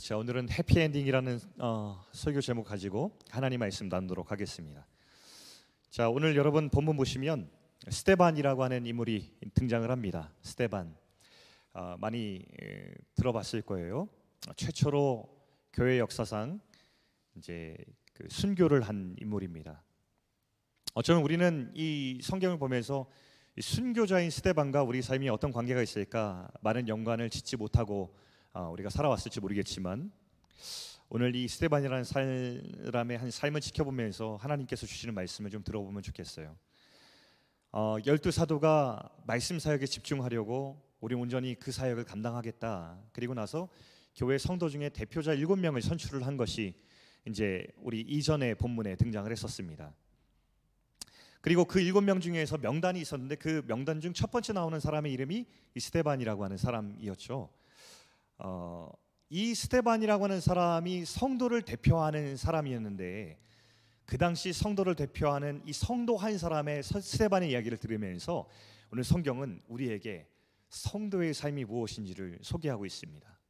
자 오늘은 해피엔딩이라는 어, 설교 제목 가지고 하나님 말씀 나누도록 하겠습니다. 자 오늘 여러분 본문 보시면 스테반이라고 하는 인물이 등장을 합니다. 스테반 어, 많이 에, 들어봤을 거예요. 최초로 교회 역사상 이제 그 순교를 한 인물입니다. 어쩌면 우리는 이 성경을 보면서 이 순교자인 스테반과 우리 삶이 어떤 관계가 있을까 많은 연관을 짓지 못하고 어, 우리가 살아왔을지 모르겠지만 오늘 이 스테반이라는 사람의 한 삶을 지켜보면서 하나님께서 주시는 말씀을 좀 들어보면 좋겠어요. 어, 열두 사도가 말씀 사역에 집중하려고 우리 온전히 그 사역을 감당하겠다. 그리고 나서 교회 성도 중에 대표자 일곱 명을 선출을 한 것이 이제 우리 이전의 본문에 등장을 했었습니다. 그리고 그 일곱 명 중에서 명단이 있었는데 그 명단 중 첫 번째 나오는 사람의 이름이 이 스테반이라고 하는 사람이었죠. 어, 이 스테반이라고 하는 사람이 성도를 대표하는 사람이었는데 그 당시 성도를 대표하는 이 성도 한 사람의 스테반의 이야기를 들으면서 오늘 성경은 우리에게 성도의 삶이 무엇인지를 소개하고 있습니다.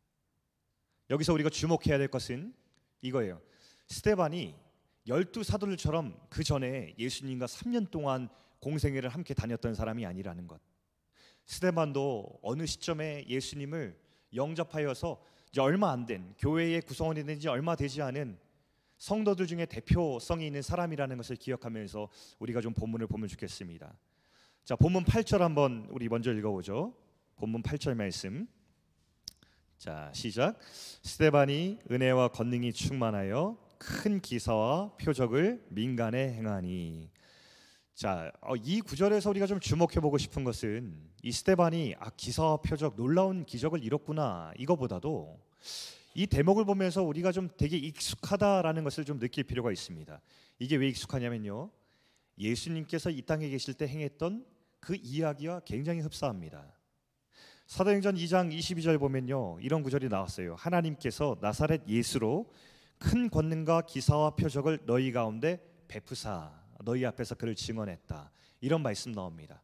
여기서 우리가 주목해야 될 것은 이거예요. 스테반이 열두 사도들처럼 그 전에 예수님과 3년 동안 공생애를 함께 다녔던 사람이 아니라는 것. 스테반도 어느 시점에 예수님을 영접하여서 이제 얼마 안 된 교회의 구성원이 된 지 얼마 되지 않은 성도들 중에 대표성이 있는 사람이라는 것을 기억하면서 우리가 좀 본문을 보면 좋겠습니다. 자, 본문 8절 한번 우리 먼저 읽어보죠. 본문 8절 말씀. 자, 시작. 스테반이 은혜와 권능이 충만하여 큰 기사와 표적을 민간에 행하니. 자, 어, 이 구절에서 우리가 좀 주목해 보고 싶은 것은 이 스테반이 아, 기사와 표적 놀라운 기적을 이뤘구나 이거보다도 이 대목을 보면서 우리가 좀 되게 익숙하다라는 것을 좀 느낄 필요가 있습니다. 이게 왜 익숙하냐면요. 예수님께서 이 땅에 계실 때 행했던 그 이야기와 굉장히 흡사합니다. 사도행전 2장 22절 보면요. 이런 구절이 나왔어요. 하나님께서 나사렛 예수로 큰 권능과 기사와 표적을 너희 가운데 베푸사 너희 앞에서 그를 증언했다. 이런 말씀 나옵니다.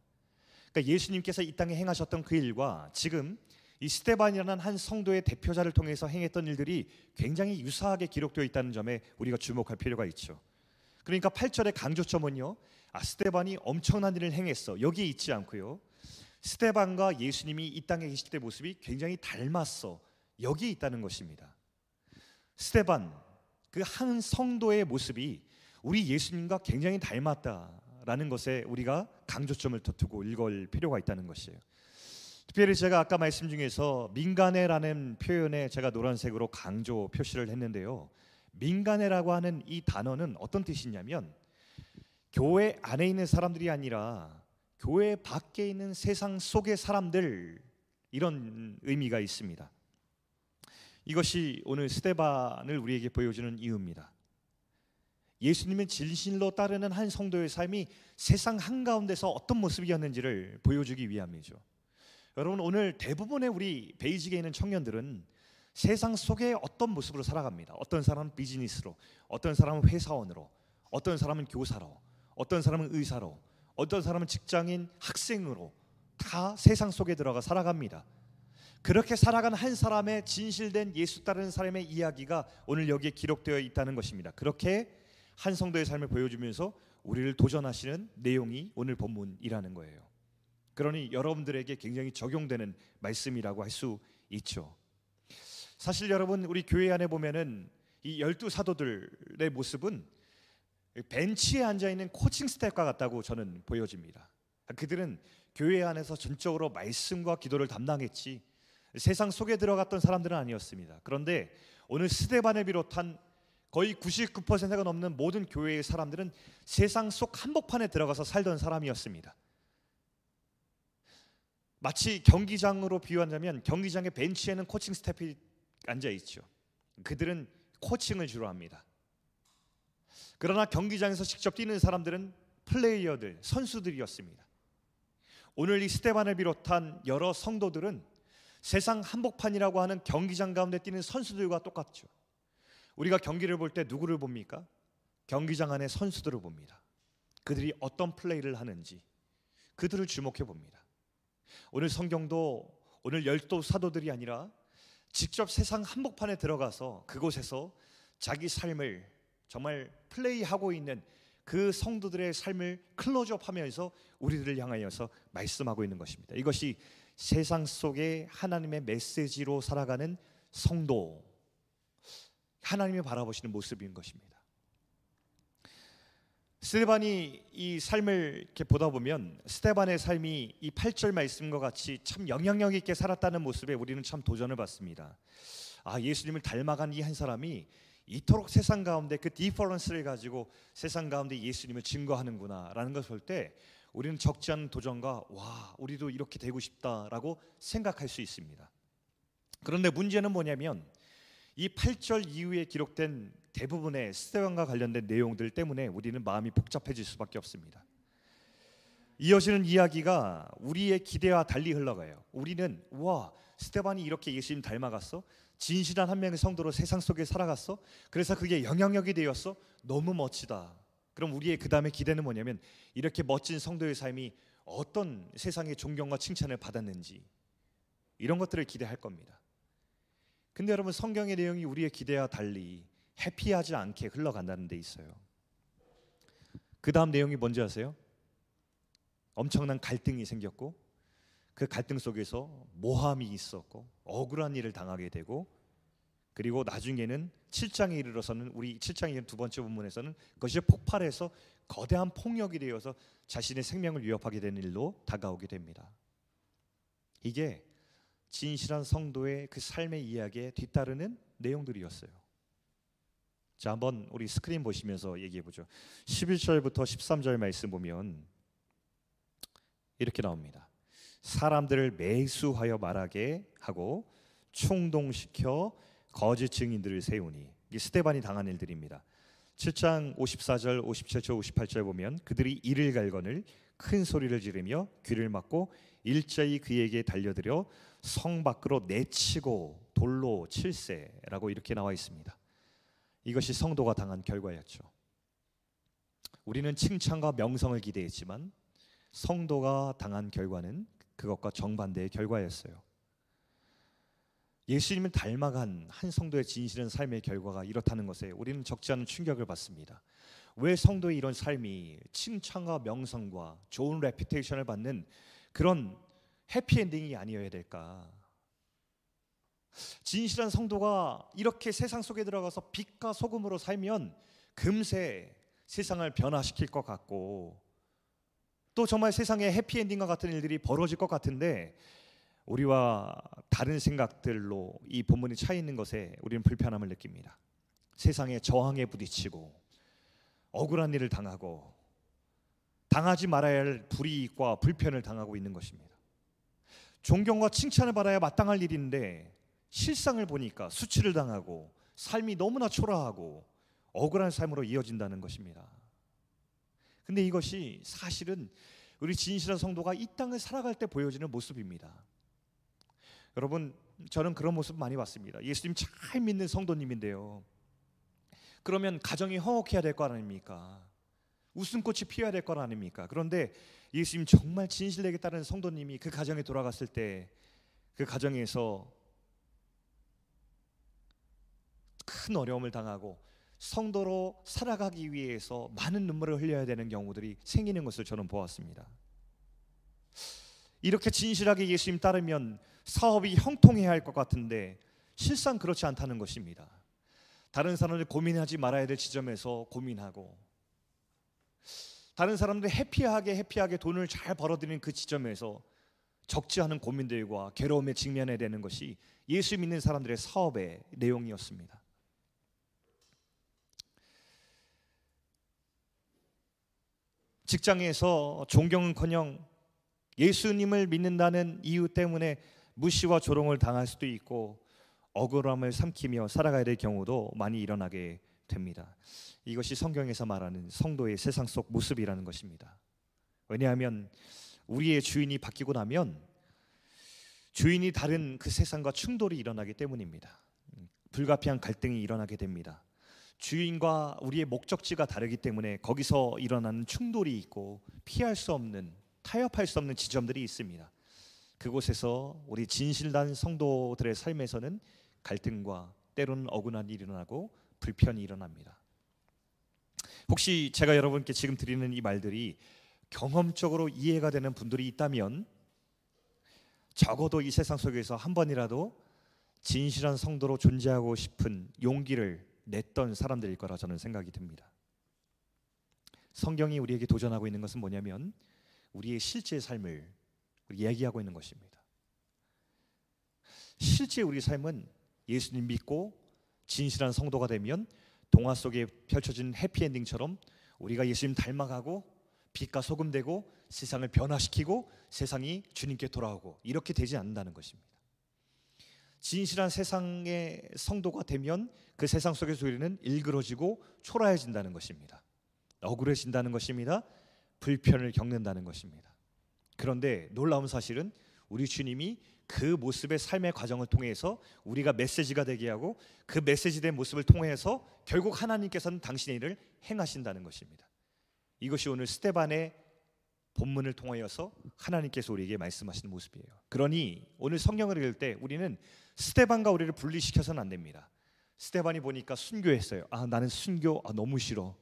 그러니까 예수님께서 이 땅에 행하셨던 그 일과 지금 이 스테반이라는 한 성도의 대표자를 통해서 행했던 일들이 굉장히 유사하게 기록되어 있다는 점에 우리가 주목할 필요가 있죠. 그러니까 8절의 강조점은요. 아 스테반이 엄청난 일을 행했어. 여기에 있지 않고요. 스테반과 예수님이 이 땅에 계실 때 모습이 굉장히 닮았어. 여기에 있다는 것입니다. 스테반 그 한 성도의 모습이 우리 예수님과 굉장히 닮았다라는 것에 우리가 강조점을 둬두고 읽을 필요가 있다는 것이에요. 특별히 제가 아까 말씀 중에서 민간해라는 표현에 제가 노란색으로 강조 표시를 했는데요. 민간해라고 하는 이 단어는 어떤 뜻이냐면 교회 안에 있는 사람들이 아니라 교회 밖에 있는 세상 속의 사람들 이런 의미가 있습니다. 이것이 오늘 스테반을 우리에게 보여주는 이유입니다. 예수님은 진실로 따르는 한 성도의 삶이 세상 한가운데서 어떤 모습이었는지를 보여주기 위함이죠. 여러분 오늘 대부분의 우리 베이직에 있는 청년들은 세상 속에 어떤 모습으로 살아갑니다. 어떤 사람은 비즈니스로, 어떤 사람은 회사원으로, 어떤 사람은 교사로, 어떤 사람은 의사로, 어떤 사람은 직장인, 학생으로 다 세상 속에 들어가 살아갑니다. 그렇게 살아간 한 사람의 진실된 예수 따르는 사람의 이야기가 오늘 여기에 기록되어 있다는 것입니다. 그렇게 한 성도의 삶을 보여주면서 우리를 도전하시는 내용이 오늘 본문이라는 거예요. 그러니 여러분들에게 굉장히 적용되는 말씀이라고 할 수 있죠. 사실 여러분 우리 교회 안에 보면은 이 열두 사도들의 모습은 벤치에 앉아 있는 코칭 스태프과 같다고 저는 보여집니다. 그들은 교회 안에서 전적으로 말씀과 기도를 담당했지 세상 속에 들어갔던 사람들은 아니었습니다. 그런데 오늘 스데반을 비롯한 거의 99%가 넘는 모든 교회의 사람들은 세상 속 한복판에 들어가서 살던 사람이었습니다. 마치 경기장으로 비유한다면 경기장의 벤치에는 코칭 스태프이 앉아 있죠. 그들은 코칭을 주로 합니다. 그러나 경기장에서 직접 뛰는 사람들은 플레이어들, 선수들이었습니다. 오늘 이 스테반을 비롯한 여러 성도들은 세상 한복판이라고 하는 경기장 가운데 뛰는 선수들과 똑같죠. 우리가 경기를 볼 때 누구를 봅니까? 경기장 안에 선수들을 봅니다. 그들이 어떤 플레이를 하는지 그들을 주목해 봅니다. 오늘 성경도 오늘 열두 사도들이 아니라 직접 세상 한복판에 들어가서 그곳에서 자기 삶을 정말 플레이하고 있는 그 성도들의 삶을 클로즈업하면서 우리들을 향하여서 말씀하고 있는 것입니다. 이것이 세상 속에 하나님의 메시지로 살아가는 성도 하나님이 바라보시는 모습인 것입니다. 스테반이 이 삶을 이렇게 보다 보면 스테반의 삶이 이 8절 말씀과 같이 참 영향력 있게 살았다는 모습에 우리는 참 도전을 받습니다. 아, 예수님을 닮아간 이 한 사람이 이토록 세상 가운데 그 디퍼런스를 가지고 세상 가운데 예수님을 증거하는구나라는 것을 볼 때 우리는 적지 않은 도전과 와, 우리도 이렇게 되고 싶다라고 생각할 수 있습니다. 그런데 문제는 뭐냐면 이 8절 이후에 기록된 대부분의 스테반과 관련된 내용들 때문에 우리는 마음이 복잡해질 수밖에 없습니다. 이어지는 이야기가 우리의 기대와 달리 흘러가요. 우리는 와 스테반이 이렇게 예수님 닮아갔어. 진실한 한 명의 성도로 세상 속에 살아갔어. 그래서 그게 영향력이 되었어. 너무 멋지다. 그럼 우리의 그 다음에 기대는 뭐냐면 이렇게 멋진 성도의 삶이 어떤 세상의 존경과 칭찬을 받았는지 이런 것들을 기대할 겁니다. 근데 여러분 성경의 내용이 우리의 기대와 달리 해피하지 않게 흘러간다는 데 있어요. 그 다음 내용이 뭔지 아세요? 엄청난 갈등이 생겼고 그 갈등 속에서 모함이 있었고 억울한 일을 당하게 되고 그리고 나중에는 7장에 이르러서는 우리 7장의 두 번째 본문에서는 그것이 폭발해서 거대한 폭력이 되어서 자신의 생명을 위협하게 되는 일로 다가오게 됩니다. 이게 진실한 성도의 그 삶의 이야기에 뒤따르는 내용들이었어요. 자, 한번 우리 스크린 보시면서 얘기해 보죠. 11절부터 13절 말씀 보면 이렇게 나옵니다. 사람들을 매수하여 말하게 하고 충동시켜 거짓 증인들을 세우니 이게 스테반이 당한 일들입니다. 7장 54절, 57절, 58절 보면 그들이 이를 갈거늘 큰 소리를 지르며 귀를 막고 일자히 그에게 달려들여 성 밖으로 내치고 돌로 칠세라고 이렇게 나와 있습니다. 이것이 성도가 당한 결과였죠. 우리는 칭찬과 명성을 기대했지만 성도가 당한 결과는 그것과 정반대의 결과였어요. 예수님을 닮아간 한 성도의 진실한 삶의 결과가 이렇다는 것에 우리는 적지 않은 충격을 받습니다. 왜 성도의 이런 삶이 칭찬과 명성과 좋은 레피테이션을 받는 그런 해피엔딩이 아니어야 될까? 진실한 성도가 이렇게 세상 속에 들어가서 빛과 소금으로 살면 금세 세상을 변화시킬 것 같고 또 정말 세상에 해피엔딩과 같은 일들이 벌어질 것 같은데 우리와 다른 생각들로 이 본문이 차 있는 것에 우리는 불편함을 느낍니다. 세상에 저항에 부딪히고 억울한 일을 당하고 당하지 말아야 할 불이익과 불편을 당하고 있는 것입니다. 존경과 칭찬을 받아야 마땅할 일인데 실상을 보니까 수치를 당하고 삶이 너무나 초라하고 억울한 삶으로 이어진다는 것입니다. 근데 이것이 사실은 우리 진실한 성도가 이 땅을 살아갈 때 보여지는 모습입니다. 여러분, 저는 그런 모습 많이 봤습니다. 예수님 잘 믿는 성도님인데요. 그러면 가정이 화목해야 될 거 아닙니까? 웃음꽃이 피어야 될 거 아닙니까? 그런데 예수님 정말 진실되게 따르는 성도님이 그 가정에 돌아갔을 때 그 가정에서 큰 어려움을 당하고 성도로 살아가기 위해서 많은 눈물을 흘려야 되는 경우들이 생기는 것을 저는 보았습니다. 이렇게 진실하게 예수님 따르면 사업이 형통해야 할 것 같은데 실상 그렇지 않다는 것입니다. 다른 사람들 고민하지 말아야 될 지점에서 고민하고 다른 사람들 해피하게 해피하게 돈을 잘 벌어들이는 그 지점에서 적지 않은 고민들과 괴로움에 직면해야 되는 것이 예수 믿는 사람들의 사업의 내용이었습니다. 직장에서 존경은커녕 예수님을 믿는다는 이유 때문에 무시와 조롱을 당할 수도 있고 억울함을 삼키며 살아가야 될 경우도 많이 일어나게 됩니다. 이것이 성경에서 말하는 성도의 세상 속 모습이라는 것입니다. 왜냐하면 우리의 주인이 바뀌고 나면 주인이 다른 그 세상과 충돌이 일어나기 때문입니다. 불가피한 갈등이 일어나게 됩니다. 주인과 우리의 목적지가 다르기 때문에 거기서 일어나는 충돌이 있고 피할 수 없는 타협할 수 없는 지점들이 있습니다. 그곳에서 우리 진실난 성도들의 삶에서는 갈등과 때로는 억울한 일이 일어나고 불편이 일어납니다. 혹시 제가 여러분께 지금 드리는 이 말들이 경험적으로 이해가 되는 분들이 있다면 적어도 이 세상 속에서 한 번이라도 진실한 성도로 존재하고 싶은 용기를 냈던 사람들일 거라 저는 생각이 듭니다. 성경이 우리에게 도전하고 있는 것은 뭐냐면 우리의 실제 삶을 얘기하고 있는 것입니다. 실제 우리 삶은 예수님 믿고 진실한 성도가 되면 동화 속에 펼쳐진 해피엔딩처럼 우리가 예수님 닮아가고 빛과 소금 되고 세상을 변화시키고 세상이 주님께 돌아오고 이렇게 되지 않는다는 것입니다. 진실한 세상의 성도가 되면 그 세상 속에서 우리는 일그러지고 초라해진다는 것입니다. 억울해진다는 것입니다. 불편을 겪는다는 것입니다. 그런데 놀라운 사실은 우리 주님이 그 모습의 삶의 과정을 통해서 우리가 메시지가 되게 하고 그 메시지된 모습을 통해서 결국 하나님께서는 당신의 일을 행하신다는 것입니다. 이것이 오늘 스테반의 본문을 통하여서 하나님께서 우리에게 말씀하시는 모습이에요. 그러니 오늘 성경을 읽을 때 우리는 스테반과 우리를 분리시켜서는 안 됩니다. 스테반이 보니까 순교했어요. 아 나는 순교 아, 너무 싫어.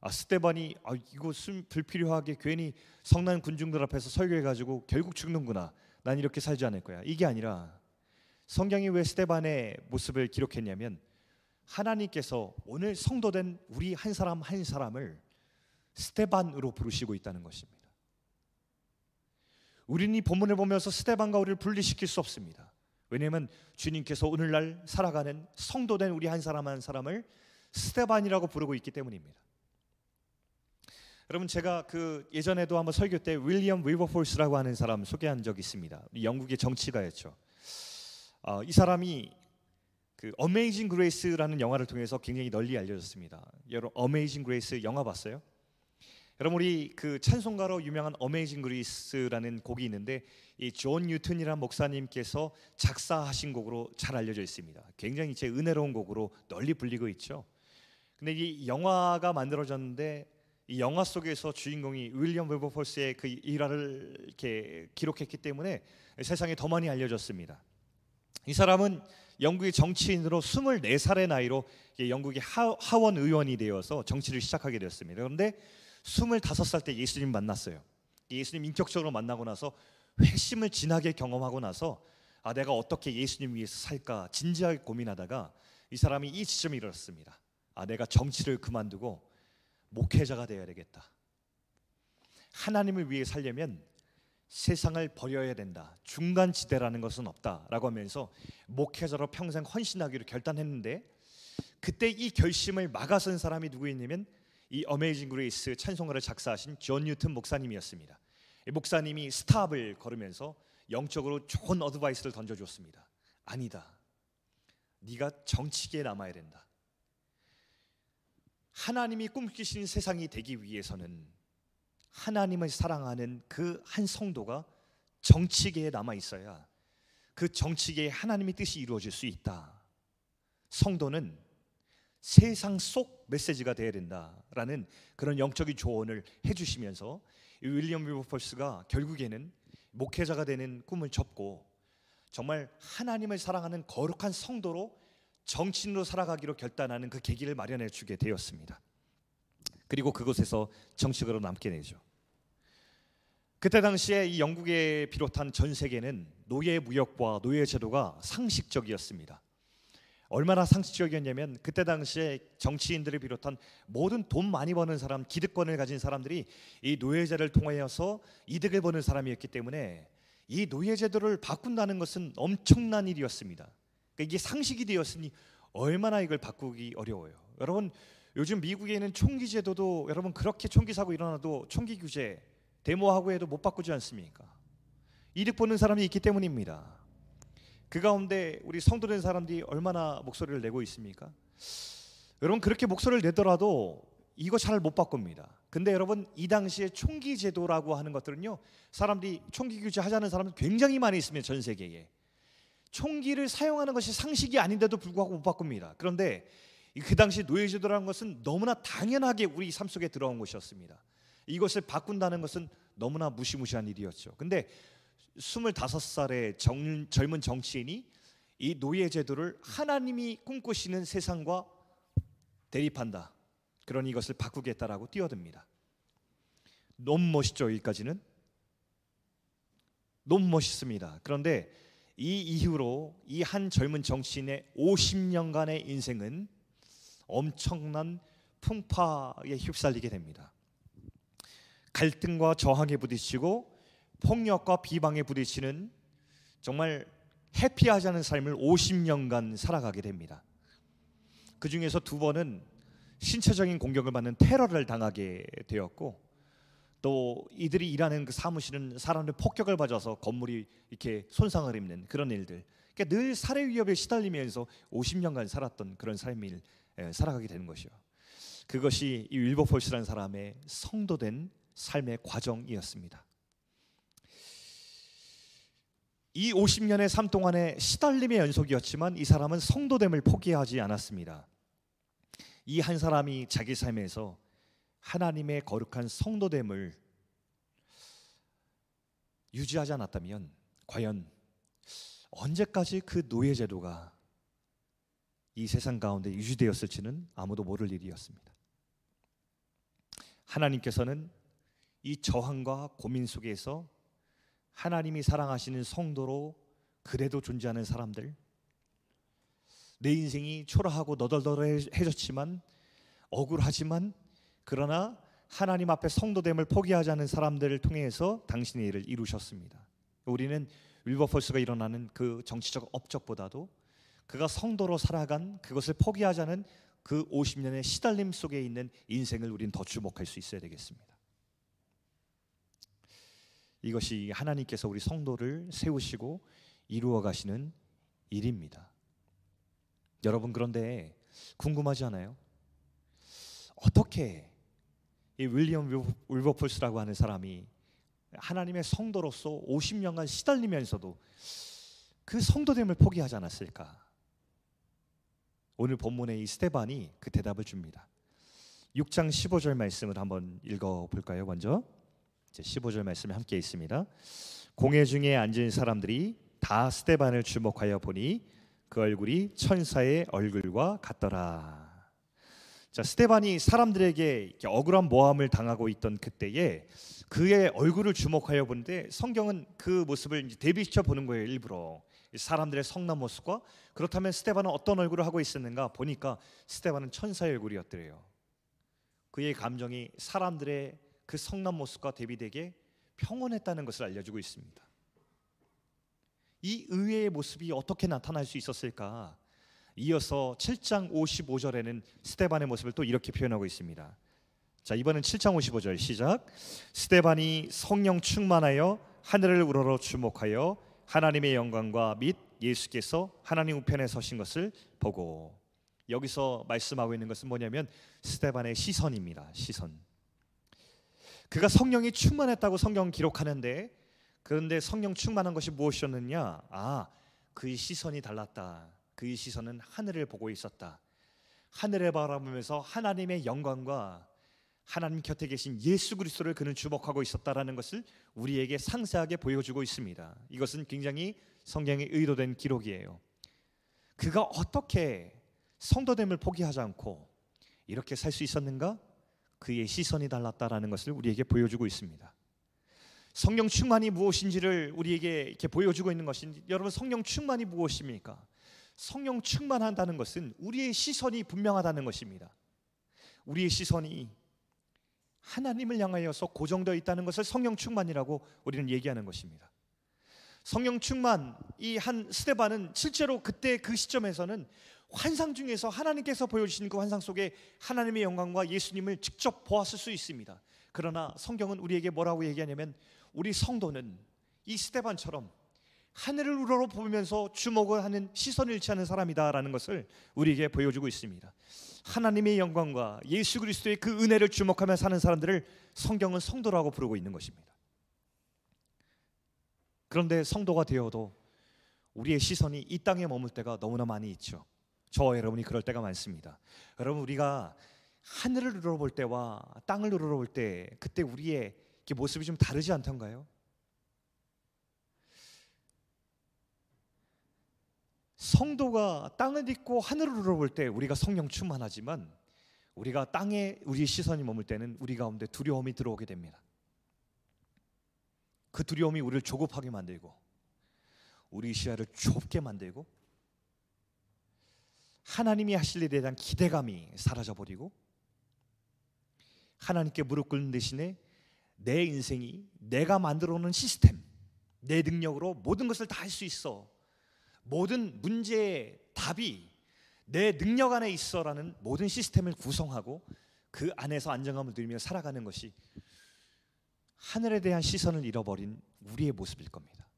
아 스테반이 아 이거 순 불필요하게 괜히 성난 군중들 앞에서 설교해가지고 결국 죽는구나. 난 이렇게 살지 않을 거야. 이게 아니라 성경이 왜 스테반의 모습을 기록했냐면 하나님께서 오늘 성도된 우리 한 사람 한 사람을 스테반으로 부르시고 있다는 것입니다. 우리는 이 본문을 보면서 스테반과 우리를 분리시킬 수 없습니다. 왜냐하면 주님께서 오늘날 살아가는 성도된 우리 한 사람 한 사람을 스테반이라고 부르고 있기 때문입니다. 여러분 제가 그 예전에도 한번 설교 때 윌리엄 윌버포스라고 하는 사람 소개한 적이 있습니다. 영국의 정치가였죠. 어, 이 사람이 그 Amazing Grace라는 영화를 통해서 굉장히 널리 알려졌습니다. 여러분 Amazing Grace 영화 봤어요? 여러분 우리 그 찬송가로 유명한 Amazing Grace라는 곡이 있는데 이 존 뉴튼이라는 목사님께서 작사하신 곡으로 잘 알려져 있습니다. 굉장히 제 은혜로운 곡으로 널리 불리고 있죠. 근데 이 영화가 만들어졌는데 이 영화 속에서 주인공이 윌리엄 윌버포스의 그 일화를 이렇게 기록했기 때문에 세상에 더 많이 알려졌습니다. 이 사람은 영국의 정치인으로 24살의 나이로 영국의 하원 의원이 되어서 정치를 시작하게 되었습니다. 그런데 25살 때 예수님 만났어요. 예수님 인격적으로 만나고 나서 회심을 진하게 경험하고 나서 아 내가 어떻게 예수님 위해서 살까 진지하게 고민하다가 이 사람이 이 지점에 이르렀습니다. 아 내가 정치를 그만두고 목회자가 되어야 되겠다. 하나님을 위해 살려면 세상을 버려야 된다. 중간 지대라는 것은 없다라고 하면서 목회자로 평생 헌신하기로 결단했는데 그때 이 결심을 막아선 사람이 누구였냐면 이 Amazing Grace 찬송가를 작사하신 존 뉴튼 목사님이었습니다. 이 목사님이 stop을 걸으면서 영적으로 좋은 advice를 던져줬습니다. 아니다. 네가 정치계에 남아야 된다. 하나님이 꿈꾸신 세상이 되기 위해서는 하나님을 사랑하는 그 한 성도가 정치계에 남아 있어야 그 정치계에 하나님의 뜻이 이루어질 수 있다. 성도는 세상 속 메시지가 되어야 된다라는 그런 영적인 조언을 해주시면서 윌리엄 윌버펄스가 결국에는 목회자가 되는 꿈을 접고 정말 하나님을 사랑하는 거룩한 성도로 정치인으로 살아가기로 결단하는 그 계기를 마련해 주게 되었습니다. 그리고 그곳에서 정식으로 남게 되죠. 그때 당시에 이 영국에 비롯한 전 세계는 노예 무역과 노예 제도가 상식적이었습니다. 얼마나 상식적이었냐면 그때 당시에 정치인들을 비롯한 모든 돈 많이 버는 사람, 기득권을 가진 사람들이 이 노예제를 통하여서 이득을 버는 사람이었기 때문에 이 노예 제도를 바꾼다는 것은 엄청난 일이었습니다. 그러니까 이게 상식이 되었으니 얼마나 이걸 바꾸기 어려워요. 여러분 요즘 미국에 있는 총기 제도도 여러분 그렇게 총기 사고 일어나도 총기 규제 데모하고 해도 못 바꾸지 않습니까? 이득 보는 사람이 있기 때문입니다. 그 가운데 우리 성도된 사람들이 얼마나 목소리를 내고 있습니까? 여러분 그렇게 목소리를 내더라도 이거 잘 못 바꿉니다. 근데 여러분 이 당시에 총기 제도라고 하는 것들은요 사람들이 총기 규제 하자는 사람들 굉장히 많이 있습니다 전 세계에 총기를 사용하는 것이 상식이 아닌데도 불구하고 못 바꿉니다. 그런데 그 당시 노예제도라는 것은 너무나 당연하게 우리 삶 속에 들어온 것이었습니다. 이것을 바꾼다는 것은 너무나 무시무시한 일이었죠. 근데 25살의 정, 젊은 정치인이 이 노예 제도를 하나님이 꿈꾸시는 세상과 대립한다. 그런 이것을 바꾸겠다라고 뛰어듭니다. 너무 멋있죠, 여기까지는? 너무 멋있습니다. 그런데 이 이후로 이 한 젊은 정치인의 50년간의 인생은 엄청난 풍파에 휩쓸리게 됩니다. 갈등과 저항에 부딪히고 폭력과 비방에 부딪히는 정말 해피하지 않은 삶을 50년간 살아가게 됩니다. 그 중에서 두 번은 신체적인 공격을 받는 테러를 당하게 되었고 또 이들이 일하는 그 사무실은 사람들 폭격을 받아서 건물이 이렇게 손상을 입는 그런 일들. 그러니까 늘 살해 위협에 시달리면서 50년간 살았던 그런 삶을 살아가게 되는 것이요. 그것이 이 윌버폴스라는 사람의 성도된 삶의 과정이었습니다. 이 50년의 삶 동안에 시달림의 연속이었지만 이 사람은 성도됨을 포기하지 않았습니다. 이 한 사람이 자기 삶에서 하나님의 거룩한 성도됨을 유지하지 않았다면 과연 언제까지 그 노예 제도가 이 세상 가운데 유지되었을지는 아무도 모를 일이었습니다. 하나님께서는 이 저항과 고민 속에서 하나님이 사랑하시는 성도로 그래도 존재하는 사람들 내 인생이 초라하고 너덜너덜해졌지만 억울하지만 그러나 하나님 앞에 성도됨을 포기하지 않은 사람들을 통해서 당신의 일을 이루셨습니다. 우리는 윌버펄스가 일어나는 그 정치적 업적보다도 그가 성도로 살아간 그것을 포기하지 않은 그 50년의 시달림 속에 있는 인생을 우리는 더 주목할 수 있어야 되겠습니다. 이것이 하나님께서 우리 성도를 세우시고 이루어 가시는 일입니다. 여러분 그런데 궁금하지 않아요? 어떻게 이 윌리엄 윌버폴스라고 하는 사람이 하나님의 성도로서 50년간 시달리면서도 그 성도됨을 포기하지 않았을까? 오늘 본문의 이 스테반이 그 대답을 줍니다. 6장 15절 말씀을 한번 읽어 볼까요? 먼저 15절 말씀이 함께 있습니다. 공회 중에 앉은 사람들이 다 스테반을 주목하여 보니 그 얼굴이 천사의 얼굴과 같더라. 자, 스테반이 사람들에게 억울한 모함을 당하고 있던 그때에 그의 얼굴을 주목하여 보는데 성경은 그 모습을 대비시켜 보는 거예요, 일부러. 사람들의 성난 모습과 그렇다면 스테반은 어떤 얼굴을 하고 있었는가 보니까 스테반은 천사의 얼굴이었더래요. 그의 감정이 사람들의 그 성난 모습과 대비되게 평온했다는 것을 알려주고 있습니다. 이 의외의 모습이 어떻게 나타날 수 있었을까? 이어서 7장 55절에는 스테반의 모습을 또 이렇게 표현하고 있습니다. 자, 이번엔 7장 55절 시작. 스테반이 성령 충만하여 하늘을 우러러 주목하여 하나님의 영광과 및 예수께서 하나님 우편에 서신 것을 보고 여기서 말씀하고 있는 것은 뭐냐면 스테반의 시선입니다. 시선. 그가 성령이 충만했다고 성경 기록하는데 그런데 성령 충만한 것이 무엇이었느냐? 아, 그의 시선이 달랐다. 그의 시선은 하늘을 보고 있었다. 하늘을 바라보면서 하나님의 영광과 하나님 곁에 계신 예수 그리스도를 그는 주목하고 있었다라는 것을 우리에게 상세하게 보여주고 있습니다. 이것은 굉장히 성경에 의도된 기록이에요. 그가 어떻게 성도됨을 포기하지 않고 이렇게 살 수 있었는가? 그의 시선이 달랐다라는 것을 우리에게 보여주고 있습니다. 성령 충만이 무엇인지를 우리에게 이렇게 보여주고 있는 것인 여러분 성령 충만이 무엇입니까? 성령 충만한다는 것은 우리의 시선이 분명하다는 것입니다. 우리의 시선이 하나님을 향하여서 고정되어 있다는 것을 성령 충만이라고 우리는 얘기하는 것입니다. 성령 충만 이 한 스테반은 실제로 그때 그 시점에서는 환상 중에서 하나님께서 보여주신 그 환상 속에 하나님의 영광과 예수님을 직접 보았을 수 있습니다. 그러나 성경은 우리에게 뭐라고 얘기하냐면 우리 성도는 이 스테반처럼 하늘을 우러러 보면서 주목을 하는 시선을 않은 사람이다라는 것을 우리에게 보여주고 있습니다. 하나님의 영광과 예수 그리스도의 그 은혜를 주목하며 사는 사람들을 성경은 성도라고 부르고 있는 것입니다. 그런데 성도가 되어도 우리의 시선이 이 땅에 머물 때가 너무나 많이 있죠. 저 여러분이 그럴 때가 많습니다. 여러분 우리가 하늘을 우러볼 때와 땅을 우러볼 때 그때 우리의 모습이 좀 다르지 않던가요? 성도가 땅을 딛고 하늘을 돌아볼 때 우리가 성령 충만하지만 우리가 땅에 우리 시선이 머물 때는 우리 가운데 두려움이 들어오게 됩니다. 그 두려움이 우리를 조급하게 만들고 우리 시야를 좁게 만들고 하나님이 하실 일에 대한 기대감이 사라져 버리고 하나님께 무릎 꿇는 대신에 내 인생이 내가 만들어 놓은 시스템, 내 능력으로 모든 것을 다 할 수 있어. 모든 문제의 답이 내 능력 안에 있어라는 모든 시스템을 구성하고 그 안에서 안정감을 누리며 살아가는 것이 하늘에 대한 시선을 잃어버린 우리의 모습일 겁니다.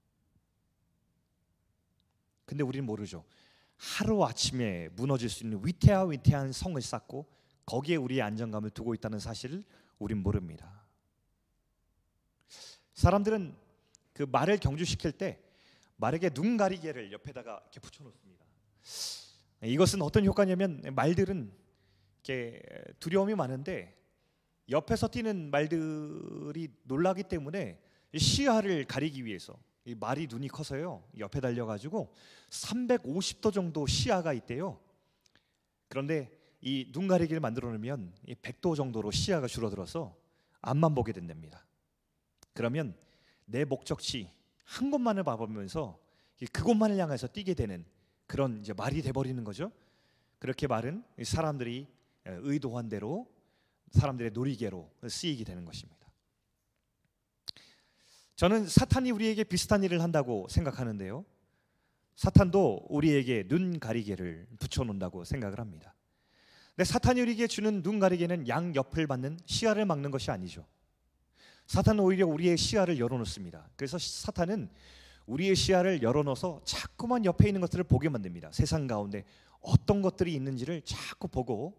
근데 우리는 모르죠. 하루 아침에 무너질 수 있는 위태하 위태한 성을 쌓고 거기에 우리의 안정감을 두고 있다는 사실을 우린 모릅니다. 사람들은 그 말을 경주시킬 때 말에게 눈 가리개를 옆에다가 이렇게 붙여놓습니다. 이것은 어떤 효과냐면 말들은 이렇게 두려움이 많은데 옆에서 뛰는 말들이 놀라기 때문에 시야를 가리기 위해서 이 말이 눈이 커서요 옆에 달려가지고 350도 정도 시야가 있대요. 그런데 이 눈 가리기를 만들어 놓으면 100도 정도로 시야가 줄어들어서 앞만 보게 된답니다. 그러면 내 목적지 한 곳만을 바라보면서 그곳만을 향해서 뛰게 되는 그런 이제 말이 돼버리는 거죠. 그렇게 말은 사람들이 의도한 대로 사람들의 놀이개로 쓰이게 되는 것입니다. 저는 사탄이 우리에게 비슷한 일을 한다고 생각하는데요. 사탄도 우리에게 눈 가리개를 붙여놓는다고 생각을 합니다. 근데 사탄이 우리에게 주는 눈 가리개는 양 옆을 받는 시야를 막는 것이 아니죠. 사탄은 오히려 우리의 시야를 열어놓습니다. 그래서 사탄은 우리의 시야를 열어놓아서 자꾸만 옆에 있는 것들을 보게 만듭니다. 세상 가운데 어떤 것들이 있는지를 자꾸 보고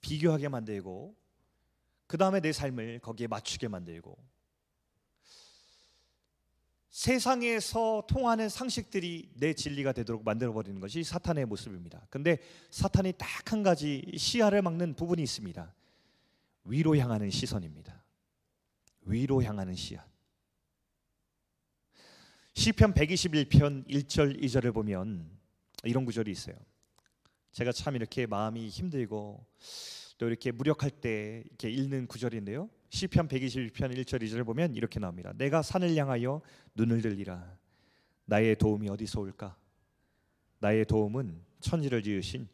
비교하게 만들고 그 다음에 내 삶을 거기에 맞추게 만들고 세상에서 통하는 상식들이 내 진리가 되도록 만들어 버리는 것이 사탄의 모습입니다. 근데 사탄이 딱 한 가지 시야를 막는 부분이 있습니다. 위로 향하는 시선입니다. 위로 향하는 시야. 시편 121편 1절 2절을 보면 이런 구절이 있어요. 제가 참 이렇게 마음이 힘들고 또 이렇게 무력할 때 이렇게 읽는 구절인데요. 시편 121편 1절 2절을 보면 이렇게 나옵니다. 내가 산을 향하여 눈을 들리라. 나의 도움이 어디서 올까? 나의 도움은 천지를 지으신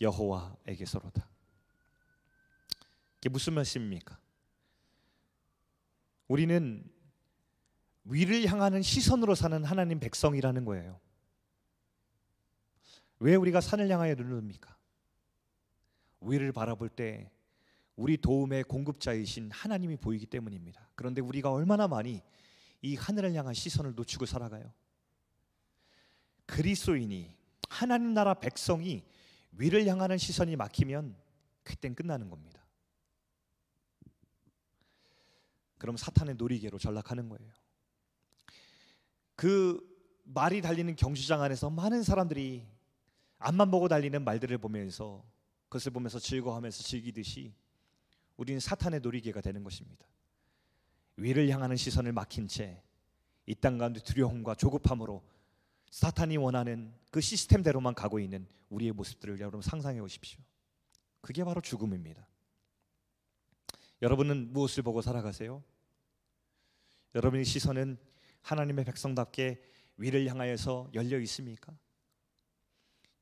여호와에게서로다. 이게 무슨 말씀입니까? 우리는 위를 향하는 시선으로 사는 하나님 백성이라는 거예요. 왜 우리가 산을 향하여 눈을 듭니까? 위를 바라볼 때 우리 도움의 공급자이신 하나님이 보이기 때문입니다. 그런데 우리가 얼마나 많이 이 하늘을 향한 시선을 놓치고 살아가요? 그리스도인이 하나님 나라 백성이 위를 향하는 시선이 막히면 그땐 끝나는 겁니다. 그럼 사탄의 놀이개로 전락하는 거예요. 그 말이 달리는 경주장 안에서 많은 사람들이 앞만 보고 달리는 말들을 보면서 그것을 보면서 즐거워하면서 즐기듯이 우리는 사탄의 놀이개가 되는 것입니다. 위를 향하는 시선을 막힌 채 이 땅 가운데 두려움과 조급함으로 사탄이 원하는 그 시스템대로만 가고 있는 우리의 모습들을 여러분 상상해 보십시오. 그게 바로 죽음입니다. 여러분은 무엇을 보고 살아가세요? 여러분의 시선은 하나님의 백성답게 위를 향하여서 열려 있습니까?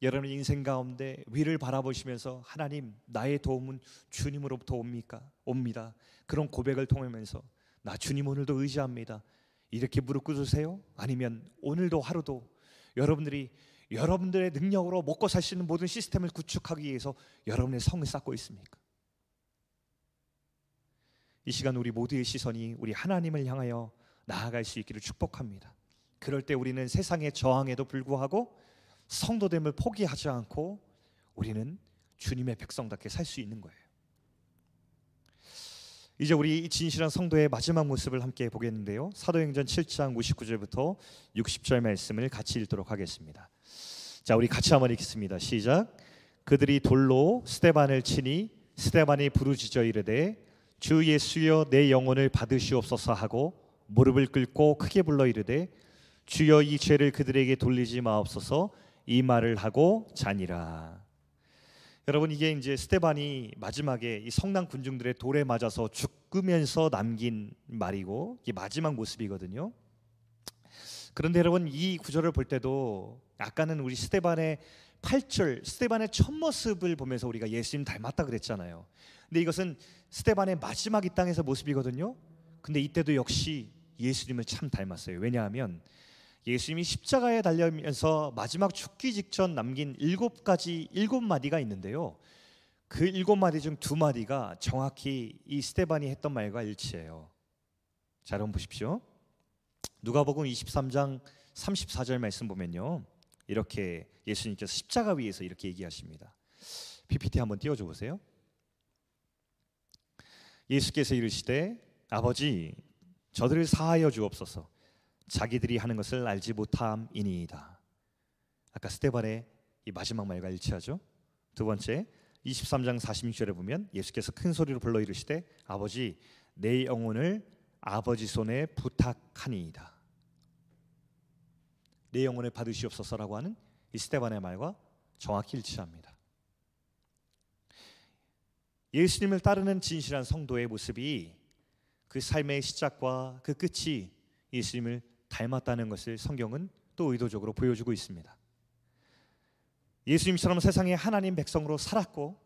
여러분의 인생 가운데 위를 바라보시면서 하나님 나의 도움은 주님으로부터 옵니까? 옵니다. 그런 고백을 통하면서 나 주님 오늘도 의지합니다. 이렇게 무릎 꿇으세요? 아니면 오늘도 하루도 여러분들이 여러분들의 능력으로 먹고 살 수 있는 모든 시스템을 구축하기 위해서 여러분의 성을 쌓고 있습니까? 이 시간 우리 모두의 시선이 우리 하나님을 향하여 나아갈 수 있기를 축복합니다. 그럴 때 우리는 세상의 저항에도 불구하고 성도됨을 포기하지 않고 우리는 주님의 백성답게 살 수 있는 거예요. 이제 우리 진실한 성도의 마지막 모습을 함께 보겠는데요. 사도행전 7장 59절부터 60절 말씀을 같이 읽도록 하겠습니다. 자, 우리 같이 한번 읽겠습니다. 시작. 그들이 돌로 스테반을 치니 스테반이 부르짖어 이르되 주 예수여 내 영혼을 받으시옵소서 하고 무릎을 꿇고 크게 불러 이르되 주여 이 죄를 그들에게 돌리지 마옵소서 이 말을 하고 자니라. 여러분 이게 이제 스테반이 마지막에 이 성난 군중들의 돌에 맞아서 죽으면서 남긴 말이고 이게 마지막 모습이거든요. 그런데 여러분 이 구절을 볼 때도 아까는 우리 스테반의 8절 스테반의 첫 모습을 보면서 우리가 예수님 닮았다 그랬잖아요. 근데 이것은 스테반의 마지막 이 땅에서 모습이거든요. 근데 이때도 역시 예수님을 참 닮았어요. 왜냐하면 예수님이 십자가에 달려면서 마지막 죽기 직전 남긴 일곱 가지 일곱 마디가 있는데요. 그 일곱 마디 중 두 마디가 정확히 이 스테반이 했던 말과 일치해요. 자, 여러분 보십시오. 누가복음 23장 34절 말씀 보면요. 이렇게 예수님께서 십자가 위에서 이렇게 얘기하십니다. PPT 한번 띄워 줘 보세요. 예수께서 이르시되 아버지 저들을 사하여 주옵소서 자기들이 하는 것을 알지 못함이니이다. 아까 스테반의 이 마지막 말과 일치하죠. 두 번째 23장 46절에 보면 예수께서 큰 소리로 불러 이르시되 아버지 내 영혼을 아버지 손에 부탁하니이다. 내 영혼을 받으시옵소서라고 하는 이 스테반의 말과 정확히 일치합니다. 예수님을 따르는 진실한 성도의 모습이 그 삶의 시작과 그 끝이 예수님을 닮았다는 것을 성경은 또 의도적으로 보여주고 있습니다. 예수님처럼 세상의 하나님 백성으로 살았고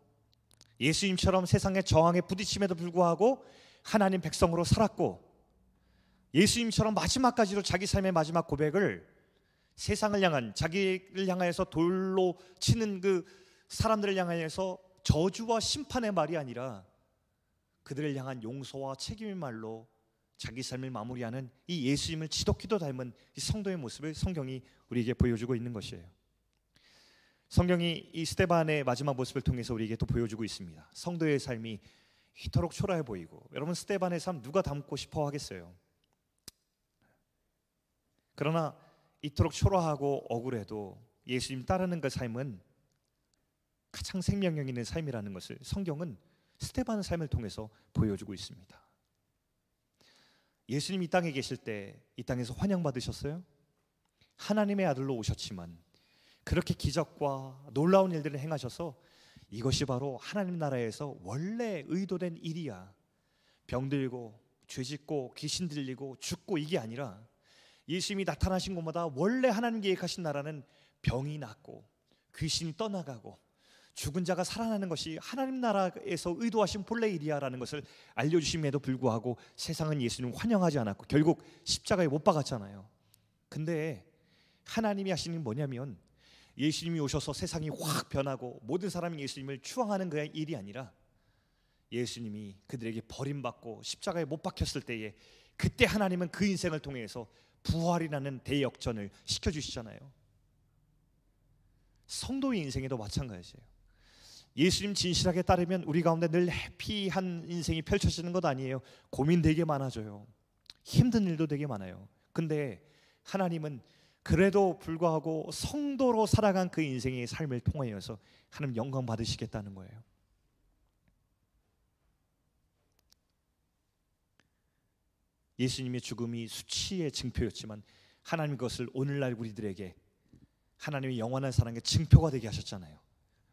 예수님처럼 세상의 저항에 부딪힘에도 불구하고 하나님 백성으로 살았고 예수님처럼 마지막까지도 자기 삶의 마지막 고백을 세상을 향한 자기를 향하여서 돌로 치는 그 사람들을 향하여서 저주와 심판의 말이 아니라 그들을 향한 용서와 책임의 말로 자기 삶을 마무리하는 이 예수님을 지독히도 닮은 이 성도의 모습을 성경이 우리에게 보여주고 있는 것이에요. 성경이 이 스테반의 마지막 모습을 통해서 우리에게 또 보여주고 있습니다. 성도의 삶이 이토록 초라해 보이고 여러분 스테반의 삶 누가 닮고 싶어 하겠어요? 그러나 이토록 초라하고 억울해도 예수님 따르는 그 삶은 가장 생명력 있는 삶이라는 것을 성경은 스테반의 삶을 통해서 보여주고 있습니다. 예수님 이 땅에 계실 때 이 땅에서 환영받으셨어요? 하나님의 아들로 오셨지만 그렇게 기적과 놀라운 일들을 행하셔서 이것이 바로 하나님 나라에서 원래 의도된 일이야. 병들고 죄짓고 귀신 들리고 죽고 이게 아니라 예수님이 나타나신 곳마다 원래 하나님 계획하신 나라는 병이 낫고 귀신이 떠나가고 죽은 자가 살아나는 것이 하나님 나라에서 의도하신 본래 일이야라는 것을 알려주심에도 불구하고 세상은 예수님 환영하지 않았고 결국 십자가에 못 박았잖아요. 근데 하나님이 하시는 뭐냐면 예수님이 오셔서 세상이 확 변하고 모든 사람이 예수님을 추앙하는 그 일이 아니라 예수님이 그들에게 버림받고 십자가에 못 박혔을 때에 그때 하나님은 그 인생을 통해서 부활이라는 대역전을 시켜주시잖아요. 성도의 인생에도 마찬가지예요. 예수님 진실하게 따르면 우리 가운데 늘 해피한 인생이 펼쳐지는 것 아니에요. 고민 되게 많아져요. 힘든 일도 되게 많아요. 근데 하나님은 그래도 불구하고 성도로 살아간 그 인생의 삶을 통하여서 하나님 영광 받으시겠다는 거예요. 예수님의 죽음이 수치의 증표였지만 하나님 그것을 오늘날 우리들에게 하나님의 영원한 사랑의 증표가 되게 하셨잖아요.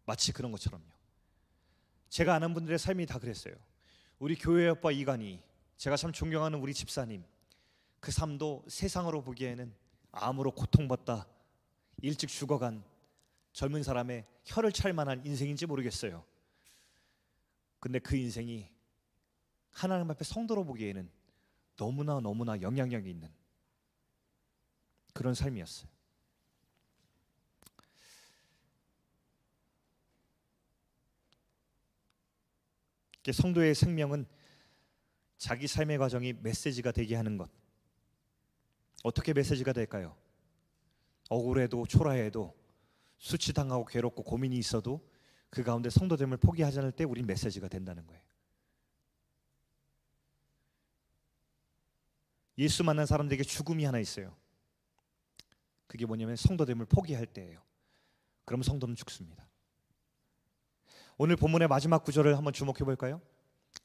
마치 그런 것처럼요. 제가 아는 분들의 삶이 다 그랬어요. 우리 교회 오빠 이간이 제가 참 존경하는 우리 집사님 그 삶도 세상으로 보기에는 암으로 고통받다 일찍 죽어간 젊은 사람의 혀를 찰 만한 인생인지 모르겠어요. 근데 그 인생이 하나님 앞에 성도로 보기에는 너무나 너무나 영향력이 있는 그런 삶이었어요. 성도의 생명은 자기 삶의 과정이 메시지가 되게 하는 것. 어떻게 메시지가 될까요? 억울해도 초라해도 수치당하고 괴롭고 고민이 있어도 그 가운데 성도됨을 포기하지 않을 때 우린 메시지가 된다는 거예요. 예수 만난 사람들에게 죽음이 하나 있어요. 그게 뭐냐면 성도됨을 포기할 때예요. 그럼 성도는 죽습니다. 오늘 본문의 마지막 구절을 한번 주목해 볼까요?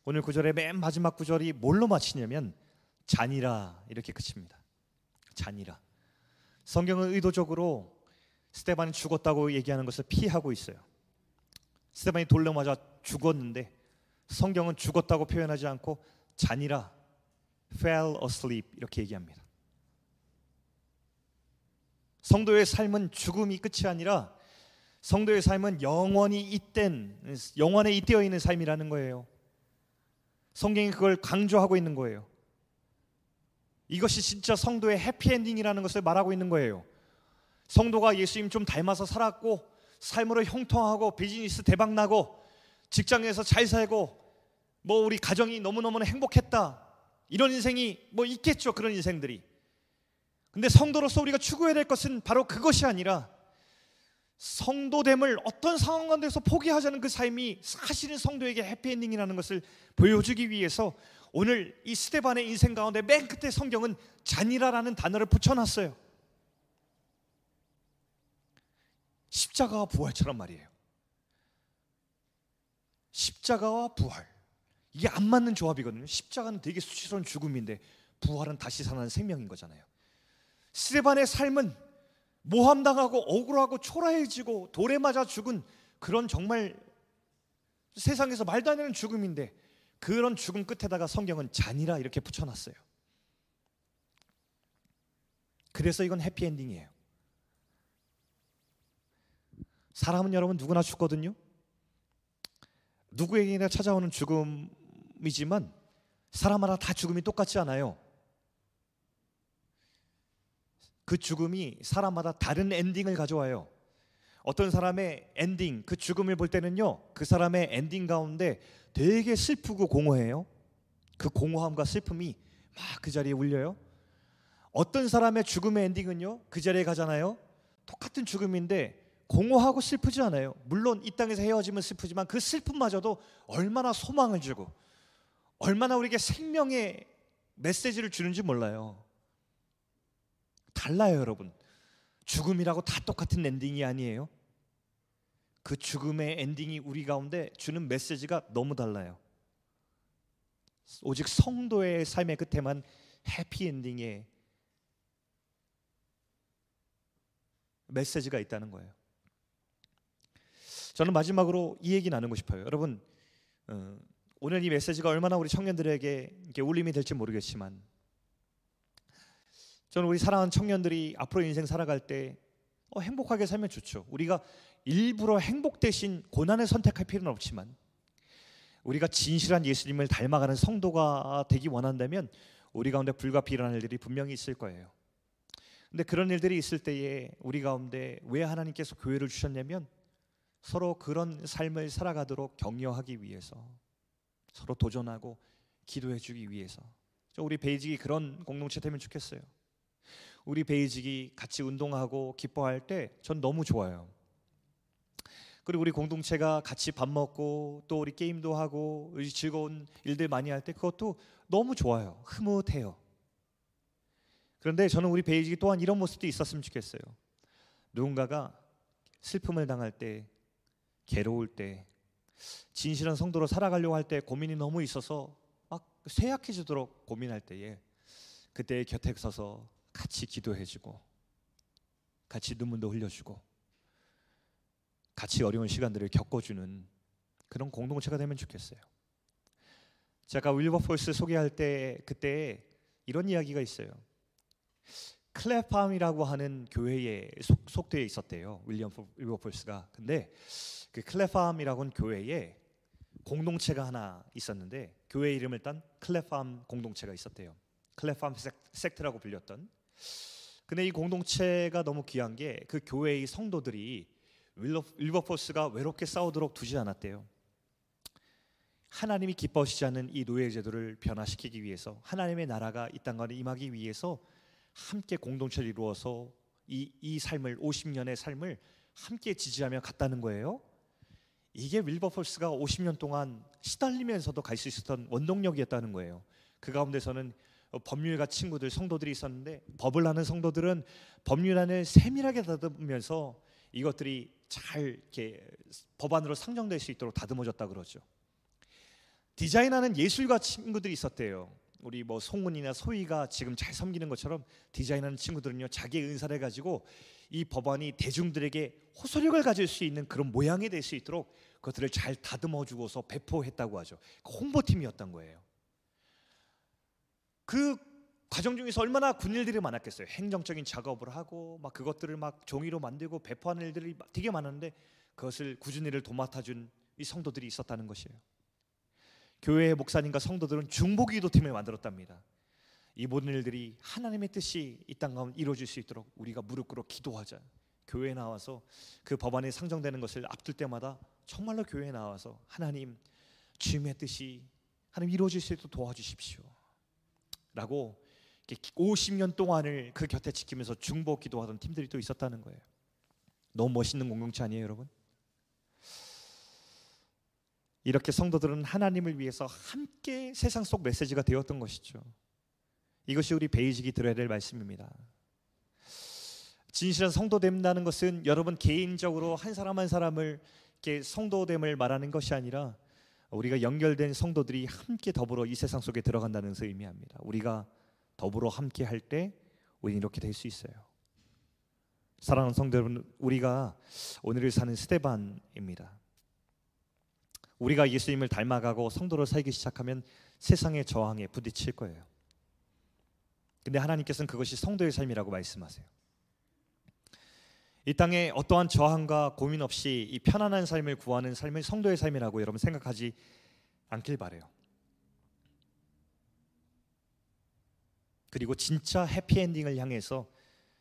오늘 구절의 맨 마지막 구절이 뭘로 마치냐면 잔이라 이렇게 그칩니다. 잔이라. 성경은 의도적으로 스테반이 죽었다고 얘기하는 것을 피하고 있어요. 스테반이 돌려 맞아 죽었는데 성경은 죽었다고 표현하지 않고 잔이라 fell asleep 이렇게 얘기합니다. 성도의 삶은 죽음이 끝이 아니라 성도의 삶은 영원히 잇된 영원에 잇되어 있는 삶이라는 거예요. 성경이 그걸 강조하고 있는 거예요. 이것이 진짜 성도의 해피엔딩이라는 것을 말하고 있는 거예요. 성도가 예수님 좀 닮아서 살았고 삶으로 형통하고 비즈니스 대박 나고 직장에서 잘 살고 뭐 우리 가정이 너무너무 행복했다. 이런 인생이 뭐 있겠죠. 그런 인생들이. 근데 성도로서 우리가 추구해야 될 것은 바로 그것이 아니라 성도됨을 어떤 상황 가운데서 포기하자는 그 삶이 사실은 성도에게 해피엔딩이라는 것을 보여주기 위해서 오늘 이 스테반의 인생 가운데 맨 끝에 성경은 잔이라라는 단어를 붙여놨어요. 십자가와 부활처럼 말이에요. 십자가와 부활. 이게 안 맞는 조합이거든요. 십자가는 되게 수치스러운 죽음인데 부활은 다시 사는 생명인 거잖아요. 스테반의 삶은 모함당하고 억울하고 초라해지고 돌에 맞아 죽은 그런 정말 세상에서 말도 안 되는 죽음인데 그런 죽음 끝에다가 성경은 잔이라 이렇게 붙여놨어요. 그래서 이건 해피엔딩이에요. 사람은 여러분 누구나 죽거든요. 누구에게나 찾아오는 죽음이지만 사람마다 다 죽음이 똑같지 않아요. 그 죽음이 사람마다 다른 엔딩을 가져와요. 어떤 사람의 엔딩, 그 죽음을 볼 때는요, 그 사람의 엔딩 가운데 되게 슬프고 공허해요. 그 공허함과 슬픔이 막 그 자리에 울려요. 어떤 사람의 죽음의 엔딩은요, 그 자리에 가잖아요. 똑같은 죽음인데 공허하고 슬프지 않아요. 물론 이 땅에서 헤어지면 슬프지만 그 슬픔마저도 얼마나 소망을 주고 얼마나 우리에게 생명의 메시지를 주는지 몰라요. 달라요, 여러분. 죽음이라고 다 똑같은 엔딩이 아니에요. 그 죽음의 엔딩이 우리 가운데 주는 메시지가 너무 달라요. 오직 성도의 삶의 끝에만 해피 엔딩의 메시지가 있다는 거예요. 저는 마지막으로 이 얘기 나누고 싶어요. 여러분, 어, 오늘 이 메시지가 얼마나 우리 청년들에게 울림이 될지 모르겠지만 저는 우리 사랑하는 청년들이 앞으로 인생 살아갈 때 어, 행복하게 살면 좋죠. 우리가 일부러 행복 대신 고난을 선택할 필요는 없지만 우리가 진실한 예수님을 닮아가는 성도가 되기 원한다면 우리 가운데 불가피한 일들이 분명히 있을 거예요. 근데 그런 일들이 있을 때에 우리 가운데 왜 하나님께서 교회를 주셨냐면 서로 그런 삶을 살아가도록 격려하기 위해서 서로 도전하고 기도해 주기 위해서 우리 베이직이 그런 공동체 되면 좋겠어요. 우리 베이직이 같이 운동하고 기뻐할 때 전 너무 좋아요. 그리고 우리 공동체가 같이 밥 먹고 또 우리 게임도 하고 즐거운 일들 많이 할 때 그것도 너무 좋아요. 흐뭇해요. 그런데 저는 우리 베이직이 또한 이런 모습도 있었으면 좋겠어요. 누군가가 슬픔을 당할 때, 괴로울 때, 진실한 성도로 살아가려고 할 때 고민이 너무 있어서 막 쇠약해지도록 고민할 때에 그때 곁에 서서 같이 기도해주고 같이 눈물도 흘려주고 같이 어려운 시간들을 겪어주는 그런 공동체가 되면 좋겠어요. 제가 윌버폴스 소개할 때 그때 이런 이야기가 있어요. 클레팜이라고 하는 교회에 속, 속되어 있었대요. 윌리엄 윌버포스가. 근데 그 클레팜이라고 하는 교회에 공동체가 하나 있었는데 교회 이름을 딴 클레팜 공동체가 있었대요. 클레팜 Sect라고 불렸던 근데 이 공동체가 너무 귀한 게 그 교회의 성도들이 윌버포스가 외롭게 싸우도록 두지 않았대요. 하나님이 기뻐하시지 않는 이 노예 제도를 변화시키기 위해서 하나님의 나라가 이 땅에 임하기 위해서 함께 공동체를 이루어서 이, 이 삶을 50년의 삶을 함께 지지하며 갔다는 거예요. 이게 윌버포스가 50년 동안 시달리면서도 갈 수 있었던 원동력이었다는 거예요. 그 가운데서는 어, 법률가 친구들 성도들이 있었는데 법을 하는 성도들은 법률 안을 세밀하게 다듬으면서 이것들이 잘 이렇게 법안으로 상정될 수 있도록 다듬어졌다 그러죠. 디자인하는 예술가 친구들이 있었대요. 우리 뭐 송은이나 소희가 지금 잘 섬기는 것처럼 디자인하는 친구들은요 자기의 은사를 가지고 이 법안이 대중들에게 호소력을 가질 수 있는 그런 모양이 될 수 있도록 그것들을 잘 다듬어 주고서 배포했다고 하죠. 홍보팀이었던 거예요. 그 과정 중에서 얼마나 군일들이 많았겠어요. 행정적인 작업을 하고 막 그것들을 막 종이로 만들고 배포하는 일들이 되게 많았는데 그것을 꾸준히 를 도맡아준 이 성도들이 있었다는 것이에요. 교회의 목사님과 성도들은 중보기도 팀을 만들었답니다. 이 모든 일들이 하나님의 뜻이 이 땅 가운데 이루어질 수 있도록 우리가 무릎 꿇어 기도하자. 교회에 나와서 그 법안이 상정되는 것을 앞둘 때마다 정말로 교회에 나와서 하나님 주님의 뜻이 하나님 이루어질 수 있도록 도와주십시오. 라고 50년 동안을 그 곁에 지키면서 중보 기도하던 팀들이 또 있었다는 거예요. 너무 멋있는 공동체 아니에요, 여러분? 이렇게 성도들은 하나님을 위해서 함께 세상 속 메시지가 되었던 것이죠. 이것이 우리 베이직이 들어야 될 말씀입니다. 진실한 성도됨이라는 것은 여러분 개인적으로 한 사람 한 사람을 이렇게 성도됨을 말하는 것이 아니라 우리가 연결된 성도들이 함께 더불어 이 세상 속에 들어간다는 것을 의미합니다. 우리가 더불어 함께 할 때 우리는 이렇게 될 수 있어요. 사랑하는 성도 여러분, 우리가 오늘을 사는 스테반입니다. 우리가 예수님을 닮아가고 성도로 살기 시작하면 세상의 저항에 부딪힐 거예요. 근데 하나님께서는 그것이 성도의 삶이라고 말씀하세요. 이 땅에 어떠한 저항과 고민 없이 이 편안한 삶을 구하는 삶을 성도의 삶이라고 여러분 생각하지 않길 바래요. 그리고 진짜 해피엔딩을 향해서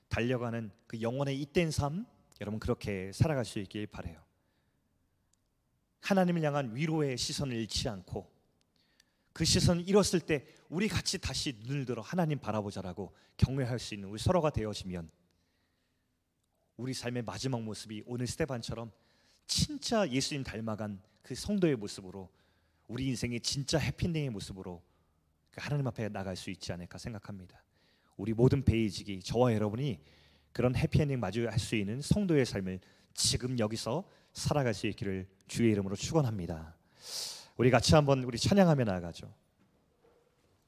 달려가는 그 영혼의 잇된 삶 여러분 그렇게 살아갈 수 있길 바래요. 하나님을 향한 위로의 시선을 잃지 않고 그 시선을 잃었을 때 우리 같이 다시 눈을 들어 하나님 바라보자라고 경외할 수 있는 우리 서로가 되어지면 우리 삶의 마지막 모습이 오늘 스테반처럼 진짜 예수님 닮아간 그 성도의 모습으로 우리 인생의 진짜 해피엔딩의 모습으로 그 하나님 앞에 나갈 수 있지 않을까 생각합니다. 우리 모든 베이직이 저와 여러분이 그런 해피엔딩 마주할 수 있는 성도의 삶을 지금 여기서 살아갈 수 있기를 주의 이름으로 축원합니다. 우리 같이 한번 우리 찬양하며 나아가죠.